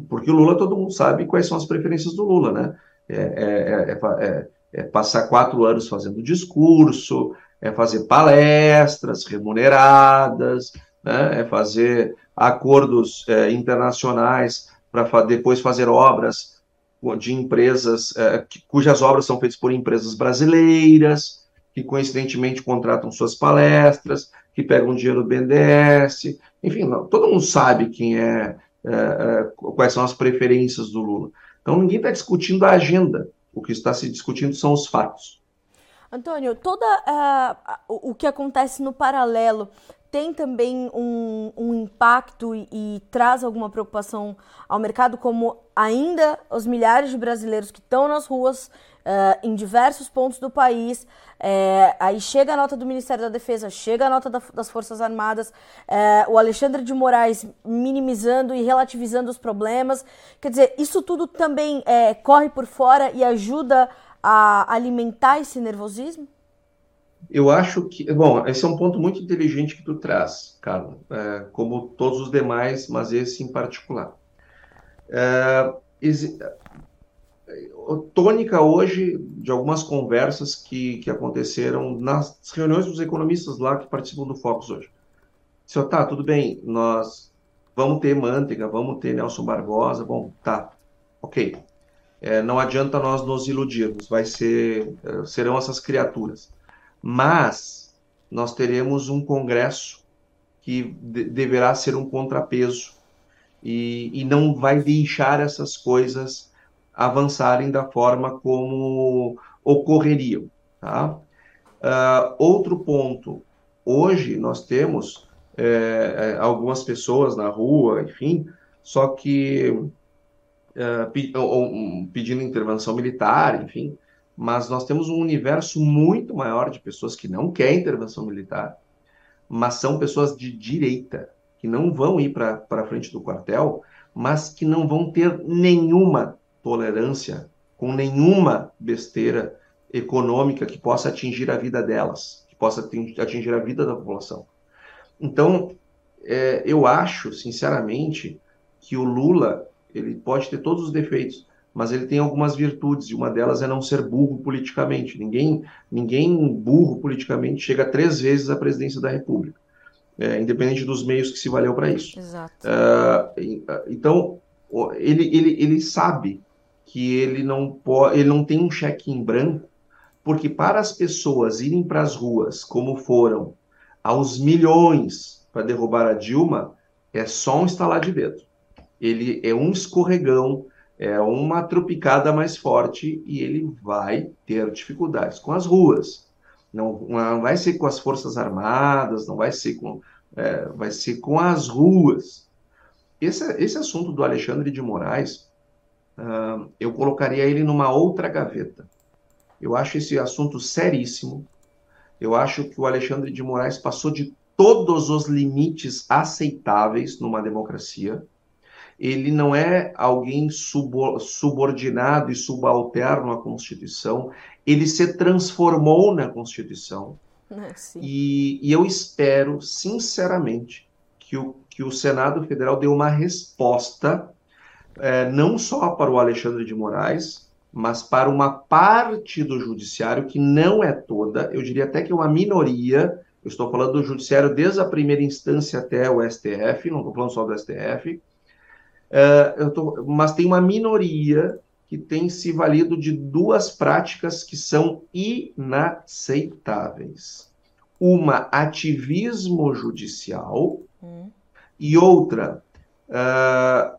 porque o Lula, todo mundo sabe quais são as preferências do Lula, né? É é, é, é, é, passar quatro anos fazendo discurso, é fazer palestras remuneradas, né? é fazer acordos é, internacionais para depois fazer obras de empresas é, cujas obras são feitas por empresas brasileiras, que coincidentemente contratam suas palestras, que pegam dinheiro do BNDES, enfim, todo mundo sabe quem é, é, é, quais são as preferências do Lula. Então ninguém está discutindo a agenda, o que está se discutindo são os fatos. Antônio, toda uh, o que acontece no paralelo tem também um, um impacto e, e, traz alguma preocupação ao mercado, como ainda os milhares de brasileiros que estão nas ruas uh, em diversos pontos do país. É, aí chega a nota do Ministério da Defesa, chega a nota da, das Forças Armadas, é, o Alexandre de Moraes minimizando e relativizando os problemas. Quer dizer, isso tudo também é, corre por fora e ajuda a alimentar esse nervosismo? Eu acho que, bom, esse é um ponto muito inteligente que tu traz, Carla, é, como todos os demais, mas esse em particular. Tônica hoje de algumas conversas que, que aconteceram nas reuniões dos economistas lá que participam do Focus hoje. Senhor, tá, tudo bem, nós vamos ter Manteiga, vamos ter Nelson Barbosa, bom, tá, ok. É, não adianta nós nos iludirmos, vai ser, é, serão essas criaturas mas nós teremos um Congresso que de deverá ser um contrapeso e, e não vai deixar essas coisas avançarem da forma como ocorreriam. Tá? Uh, outro ponto, hoje nós temos é, algumas pessoas na rua, enfim, só que uh, pedindo intervenção militar, enfim, mas nós temos um universo muito maior de pessoas que não querem intervenção militar, mas são pessoas de direita, que não vão ir para frente do quartel, mas que não vão ter nenhuma tolerância com nenhuma besteira econômica que possa atingir a vida delas, que possa atingir a vida da população. Então, é, eu acho, sinceramente, que o Lula ele pode ter todos os defeitos, mas ele tem algumas virtudes, e uma delas é não ser burro politicamente. Ninguém, ninguém burro politicamente chega três vezes à presidência da República, é, independente dos meios que se valeu para isso. Exato. Uh, então, ele, ele, ele sabe que ele não, pode, ele não tem um cheque em branco, porque para as pessoas irem para as ruas, como foram, aos milhões para derrubar a Dilma, é só um estalar de dedo. Ele é um escorregão, é uma tropicada mais forte e ele vai ter dificuldades com as ruas. Não, não vai ser com as forças armadas, não vai ser com, é, vai ser com as ruas. Esse, esse assunto do Alexandre de Moraes, uh, eu colocaria ele numa outra gaveta. Eu acho esse assunto seríssimo. Eu acho que o Alexandre de Moraes passou de todos os limites aceitáveis numa democracia ele não é alguém subordinado e subalterno à Constituição, ele se transformou na Constituição. É, e, e, eu espero, sinceramente, que o, que o Senado Federal dê uma resposta, é, não só para o Alexandre de Moraes, mas para uma parte do Judiciário, que não é toda, eu diria até que é uma minoria. Eu estou falando do Judiciário desde a primeira instância até o STF, não estou falando só do STF Uh, tô, mas tem uma minoria que tem se valido de duas práticas que são inaceitáveis. Uma, ativismo judicial, hum. e outra, uh,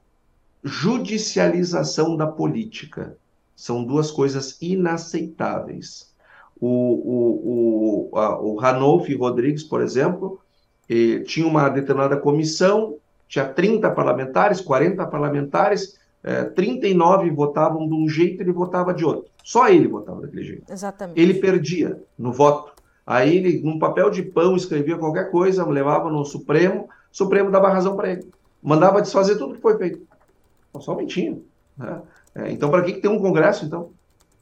judicialização da política. São duas coisas inaceitáveis. O, o, o, a, o Ranolf Rodrigues, por exemplo, eh, tinha uma determinada comissão, tinha 30 parlamentares, 40 parlamentares, é, 39 votavam de um jeito, ele votava de outro. Só ele votava daquele jeito. Exatamente. Ele perdia no voto. Aí ele, num papel de pão, escrevia qualquer coisa, levava no Supremo, o Supremo dava razão para ele. Mandava desfazer tudo que foi feito. Somente. Né? É, então, para que, que tem um Congresso, então?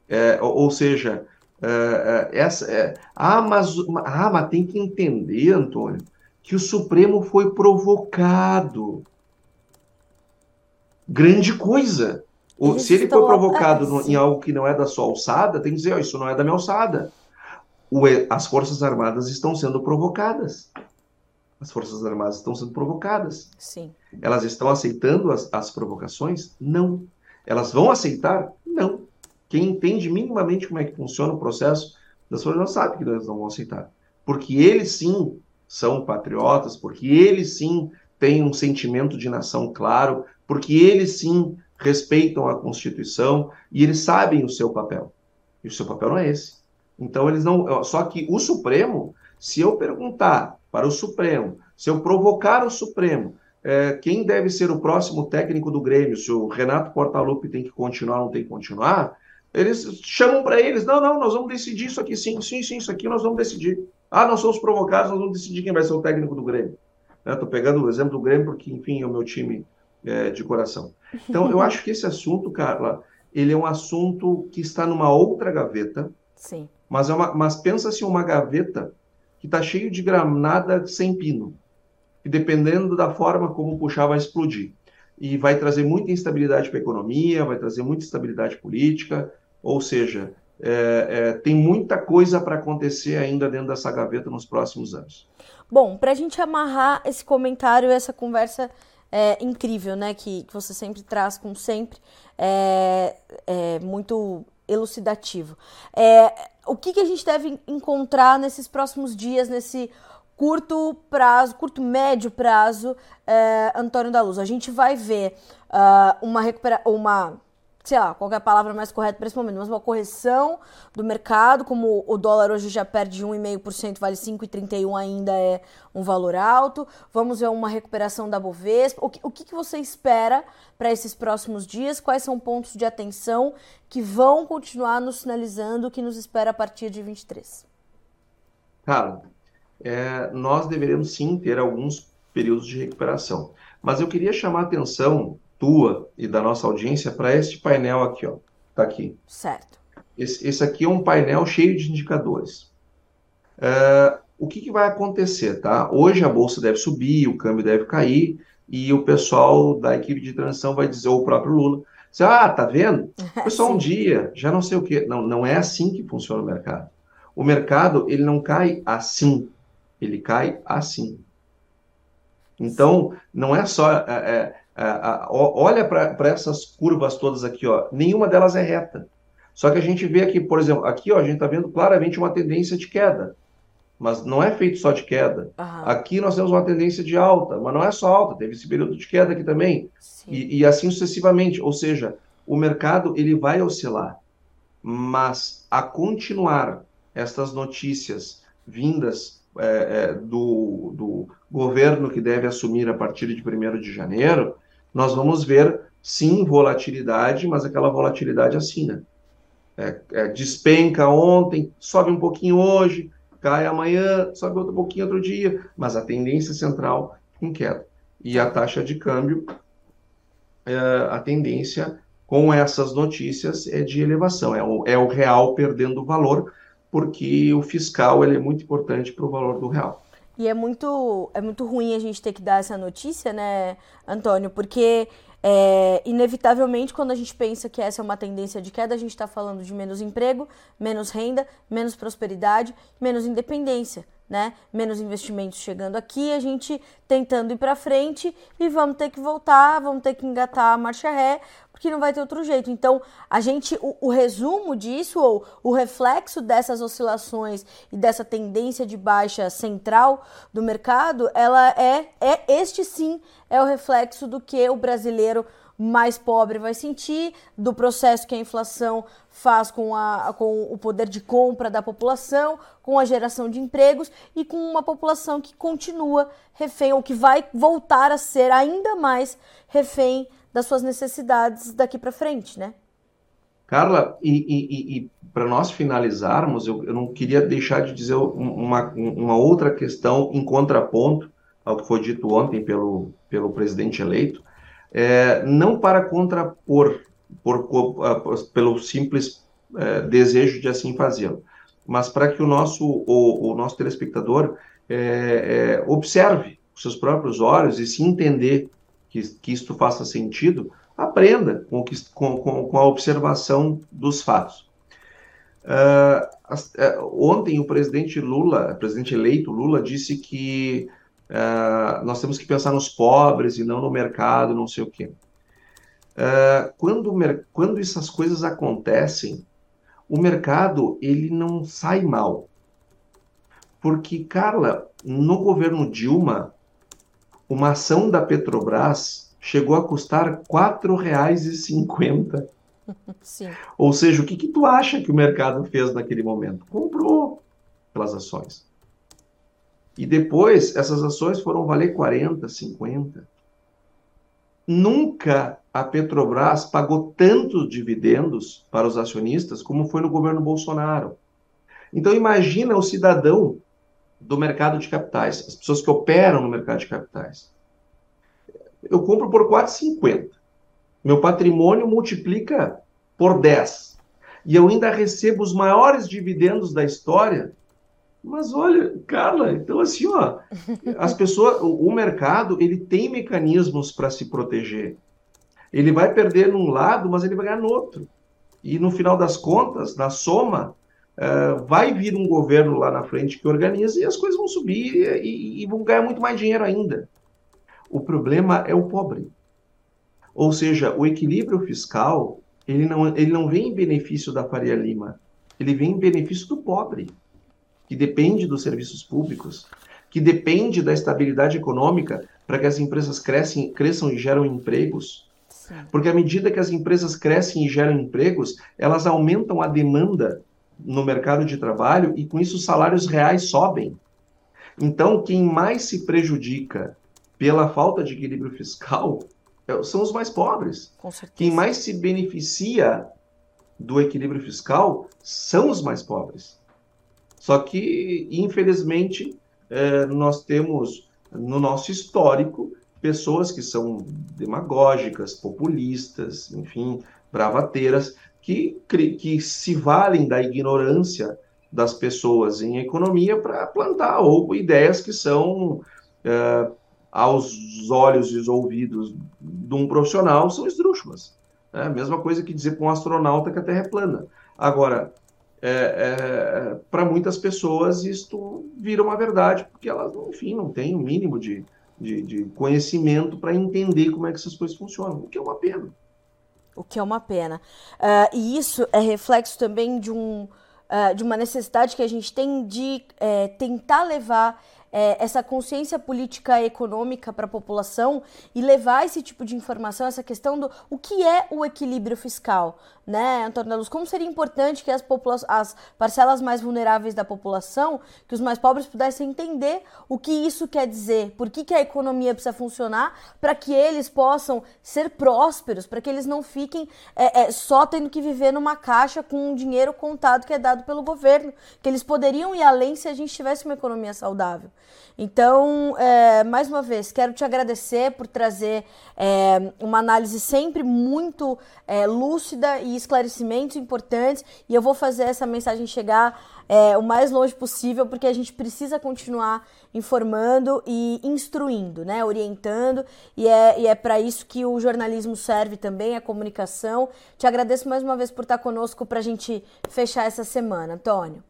É, ou, ou, seja, é, é essa, é, ah, mas, ah, mas tem que entender, Antônio, que o Supremo foi provocado. Grande coisa. se ele foi provocado no, em algo que não é da sua alçada, tem que dizer, oh, isso não é da minha alçada. O, as Forças Armadas estão sendo provocadas. As Forças Armadas estão sendo provocadas. Sim. Elas estão aceitando as, as provocações? Não. Elas vão aceitar? Não. Quem entende minimamente como é que funciona o processo das Forças Armadas sabe que elas não vão aceitar. Porque eles sim são patriotas, porque eles sim têm um sentimento de nação claro, porque eles sim respeitam a Constituição e eles sabem o seu papel. E o seu papel não é esse. Então eles não. Só que o Supremo, se eu perguntar para o Supremo, se eu provocar o Supremo, é, quem deve ser o próximo técnico do Grêmio, se o Renato Portaluppi tem que continuar ou não tem que continuar, eles chamam para eles, não, não, nós vamos decidir isso aqui, sim, sim, sim, isso aqui nós vamos decidir. Ah, nós somos provocados, nós vamos decidir quem vai ser o técnico do Grêmio. Estou pegando o exemplo do Grêmio porque, enfim, é o meu time é, de coração. Então, eu acho que esse assunto, Carla, ele é um assunto que está numa outra gaveta. Sim. Mas, é uma, mas pensa-se uma gaveta que está cheio de granada sem pino. E dependendo da forma como puxar, vai explodir. E vai trazer muita instabilidade para a economia, vai trazer muita instabilidade política. Ou seja, é, é, tem muita coisa para acontecer ainda dentro dessa gaveta nos próximos anos. Bom, para a gente amarrar esse comentário, essa conversa é, incrível, né, que, que você sempre traz, como sempre, é, é muito elucidativo. É, o que, que a gente deve encontrar nesses próximos dias, nesse curto prazo, curto médio prazo, é, Antônio da Luz? A gente vai ver uh, uma recuperação, uma sei lá, qual é palavra mais correta para esse momento, mas uma correção do mercado, como o dólar hoje já perde 1,5%, vale 5,31 ainda é um valor alto. Vamos ver uma recuperação da Bovespa. O que, o que você espera para esses próximos dias? Quais são pontos de atenção que vão continuar nos sinalizando o que nos espera a partir de 23? Cara, é, nós deveremos sim ter alguns períodos de recuperação. Mas eu queria chamar a atenção tua e da nossa audiência para este painel aqui, ó. Tá aqui. Certo. Esse, esse aqui é um painel cheio de indicadores. Uh, o que, que, vai acontecer, tá? Hoje a bolsa deve subir, o câmbio deve cair e o pessoal da equipe de transição vai dizer, ou o próprio Lula, dizer, ah, tá vendo? Foi só um dia, já não sei o quê. Não, não é assim que funciona o mercado. O mercado, ele não cai assim, ele cai assim. Então, não é só... É, é, olha para essas curvas todas aqui, ó, nenhuma delas é reta. Só que a gente vê aqui, por exemplo, aqui ó, a gente está vendo claramente uma tendência de queda. Mas não é feito só de queda. Uhum. Aqui nós temos uma tendência de alta, mas não é só alta, teve esse período de queda aqui também. E, e, assim sucessivamente. Ou seja, o mercado ele vai oscilar. Mas a continuar estas notícias vindas é, é, do, do governo que deve assumir a partir de 1 de janeiro, nós vamos ver, sim, volatilidade, mas aquela volatilidade assim, né? É, é, despenca ontem, sobe um pouquinho hoje, cai amanhã, sobe outro pouquinho outro dia, mas a tendência central em queda. E a taxa de câmbio, é, a tendência com essas notícias é de elevação, é o, é o real perdendo valor, porque o fiscal ele é muito importante para o valor do real. E é muito, é muito ruim a gente ter que dar essa notícia, né, Antônio? Porque, é, inevitavelmente, quando a gente pensa que essa é uma tendência de queda, a gente está falando de menos emprego, menos renda, menos prosperidade, menos independência né? Menos investimentos chegando aqui, a gente tentando ir para frente e vamos ter que voltar, vamos ter que engatar a marcha ré, porque não vai ter outro jeito. Então, a gente, o, o resumo disso, ou o reflexo dessas oscilações e dessa tendência de baixa central do mercado, ela é, é este sim é o reflexo do que o brasileiro mais pobre vai sentir, do processo que a inflação faz com, a, com o poder de compra da população, com a geração de empregos e com uma população que continua refém, ou que vai voltar a ser ainda mais refém das suas necessidades daqui para frente, né? Carla, e, e, e para nós finalizarmos, eu, eu, não queria deixar de dizer uma, uma outra questão em contraponto ao que foi dito ontem pelo, pelo presidente eleito, é, não para contrapor por, por, pelo simples é, desejo de assim fazê-lo, mas para que o nosso, o, o nosso telespectador é, é, observe com seus próprios olhos e se entender que, que isto faça sentido, aprenda com, que, com, com, a observação dos fatos. Uh, ontem o presidente Lula, presidente eleito Lula, disse que Uh, nós temos que pensar nos pobres e não no mercado, não sei o quê. Uh, quando, quando essas coisas acontecem, o mercado ele não sai mal. Porque, Carla, no governo Dilma, uma ação da Petrobras chegou a custar R$ 4,50. Sim. Ou seja, o que, que tu acha que o mercado fez naquele momento? Comprou pelas ações. E depois essas ações foram valer 40, 50. Nunca a Petrobras pagou tantos dividendos para os acionistas como foi no governo Bolsonaro. Então imagina o cidadão do mercado de capitais, as pessoas que operam no mercado de capitais. Eu compro por 4,50. Meu patrimônio multiplica por 10. E eu ainda recebo os maiores dividendos da história mas olha, Carla, então assim, ó, as pessoas, o, mercado, ele tem mecanismos para se proteger. Ele vai perder num lado, mas ele vai ganhar no outro. E no final das contas, na soma, uh, vai vir um governo lá na frente que organiza e as coisas vão subir e, e vão ganhar muito mais dinheiro ainda. O problema é o pobre. Ou seja, o equilíbrio fiscal, ele não, ele não vem em benefício da Faria Lima, ele vem em benefício do pobre que depende dos serviços públicos, que depende da estabilidade econômica para que as empresas crescem, cresçam e geram empregos. Sim. Porque à medida que as empresas crescem e geram empregos, elas aumentam a demanda no mercado de trabalho e com isso os salários reais sobem. Então, quem mais se prejudica pela falta de equilíbrio fiscal é, são os mais pobres. Quem mais se beneficia do equilíbrio fiscal são os mais pobres. Só que, infelizmente, é, nós temos no nosso histórico pessoas que são demagógicas, populistas, enfim, bravateiras, que, que se valem da ignorância das pessoas em economia para plantar ou ideias que são, é, aos olhos e ouvidos de um profissional, são esdrúxulas. É a mesma coisa que dizer para um astronauta que a Terra é plana. Agora, é, é, para muitas pessoas isto vira uma verdade, porque elas, enfim, não têm o mínimo de, de, de conhecimento para entender como é que essas coisas funcionam, o que é uma pena. O que é uma pena. Uh, e isso é reflexo também de, um, uh, de uma necessidade que a gente tem de uh, tentar levar é, essa consciência política econômica para a população e levar esse tipo de informação, essa questão do o que é o equilíbrio fiscal, né, Antônio Luz? Como seria importante que as, as parcelas mais vulneráveis da população, que os mais pobres pudessem entender o que isso quer dizer, por que, que a economia precisa funcionar para que eles possam ser prósperos, para que eles não fiquem é, é, só tendo que viver numa caixa com um dinheiro contado que é dado pelo governo, que eles poderiam ir além se a gente tivesse uma economia saudável. Então, é, mais uma vez, quero te agradecer por trazer é, uma análise sempre muito é, lúcida e esclarecimentos importantes. E eu vou fazer essa mensagem chegar é, o mais longe possível, porque a gente precisa continuar informando e instruindo, né? orientando. E é, e é para isso que o jornalismo serve também, a comunicação. Te agradeço mais uma vez por estar conosco para a gente fechar essa semana, Antônio.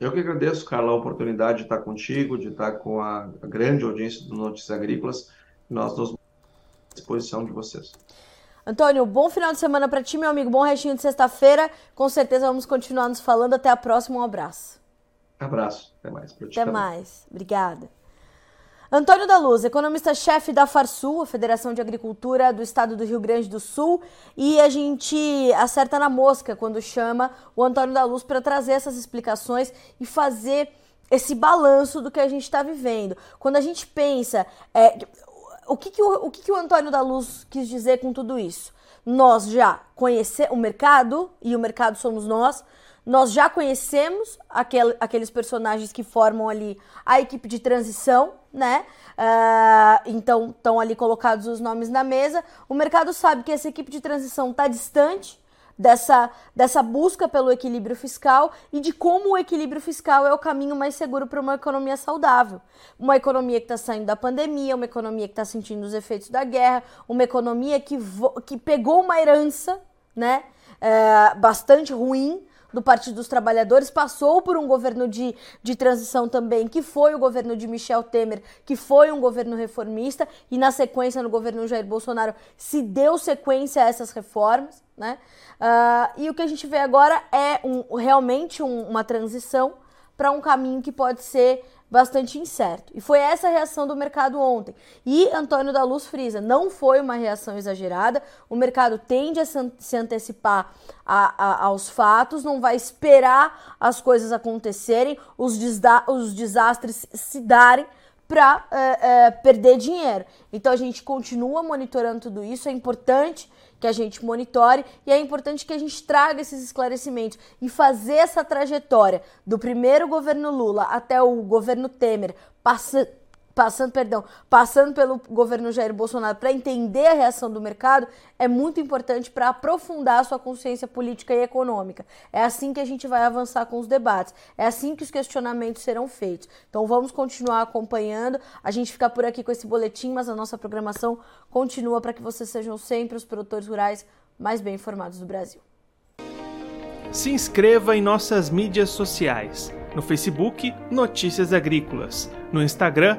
Eu que agradeço, Carla, a oportunidade de estar contigo, de estar com a, grande audiência do Notícias Agrícolas. Nós nos à disposição de vocês. Antônio, bom final de semana para ti, meu amigo. Bom restinho de sexta-feira. Com certeza vamos continuar nos falando. Até a próxima. Um abraço. Abraço. Até mais. Até mais. Obrigada. Antônio da Luz, economista-chefe da Farsul, a Federação de Agricultura do Estado do Rio Grande do Sul, e a gente acerta na mosca quando chama o Antônio da Luz para trazer essas explicações e fazer esse balanço do que a gente está vivendo. Quando a gente pensa, é, o, que, que, o, o que, que o Antônio da Luz quis dizer com tudo isso? Nós já conhecemos o mercado, e o mercado somos nós, nós já conhecemos aquel, aqueles personagens que formam ali a equipe de transição, né? Uh, então estão ali colocados os nomes na mesa. O mercado sabe que essa equipe de transição está distante dessa, dessa busca pelo equilíbrio fiscal e de como o equilíbrio fiscal é o caminho mais seguro para uma economia saudável. Uma economia que está saindo da pandemia, uma economia que está sentindo os efeitos da guerra, uma economia que, que pegou uma herança né, uh, bastante ruim do Partido dos Trabalhadores, passou por um governo de, de transição também, que foi o governo de Michel Temer, que foi um governo reformista, e na sequência, no governo Jair Bolsonaro, se deu sequência a essas reformas. Né? Uh, e o que a gente vê agora é um, realmente um, uma transição para um caminho que pode ser bastante incerto. E foi essa a reação do mercado ontem. E Antônio da Luz frisa, não foi uma reação exagerada, o mercado tende a se antecipar a, a, aos fatos, não vai esperar as coisas acontecerem, os, os desastres se darem para é, eh, é, eh, perder dinheiro. Então a gente continua monitorando tudo isso, é importante que a gente monitore e é importante que a gente traga esses esclarecimentos e fazer essa trajetória do primeiro governo Lula até o governo Temer, passa, passando, perdão, passando pelo governo Jair Bolsonaro para entender a reação do mercado, é muito importante para aprofundar a sua consciência política e econômica. É assim que a gente vai avançar com os debates. É assim que os questionamentos serão feitos. Então vamos continuar acompanhando. A gente fica por aqui com esse boletim, mas a nossa programação continua para que vocês sejam sempre os produtores rurais mais bem informados do Brasil. Se inscreva em nossas mídias sociais. No Facebook, Notícias Agrícolas. No Instagram,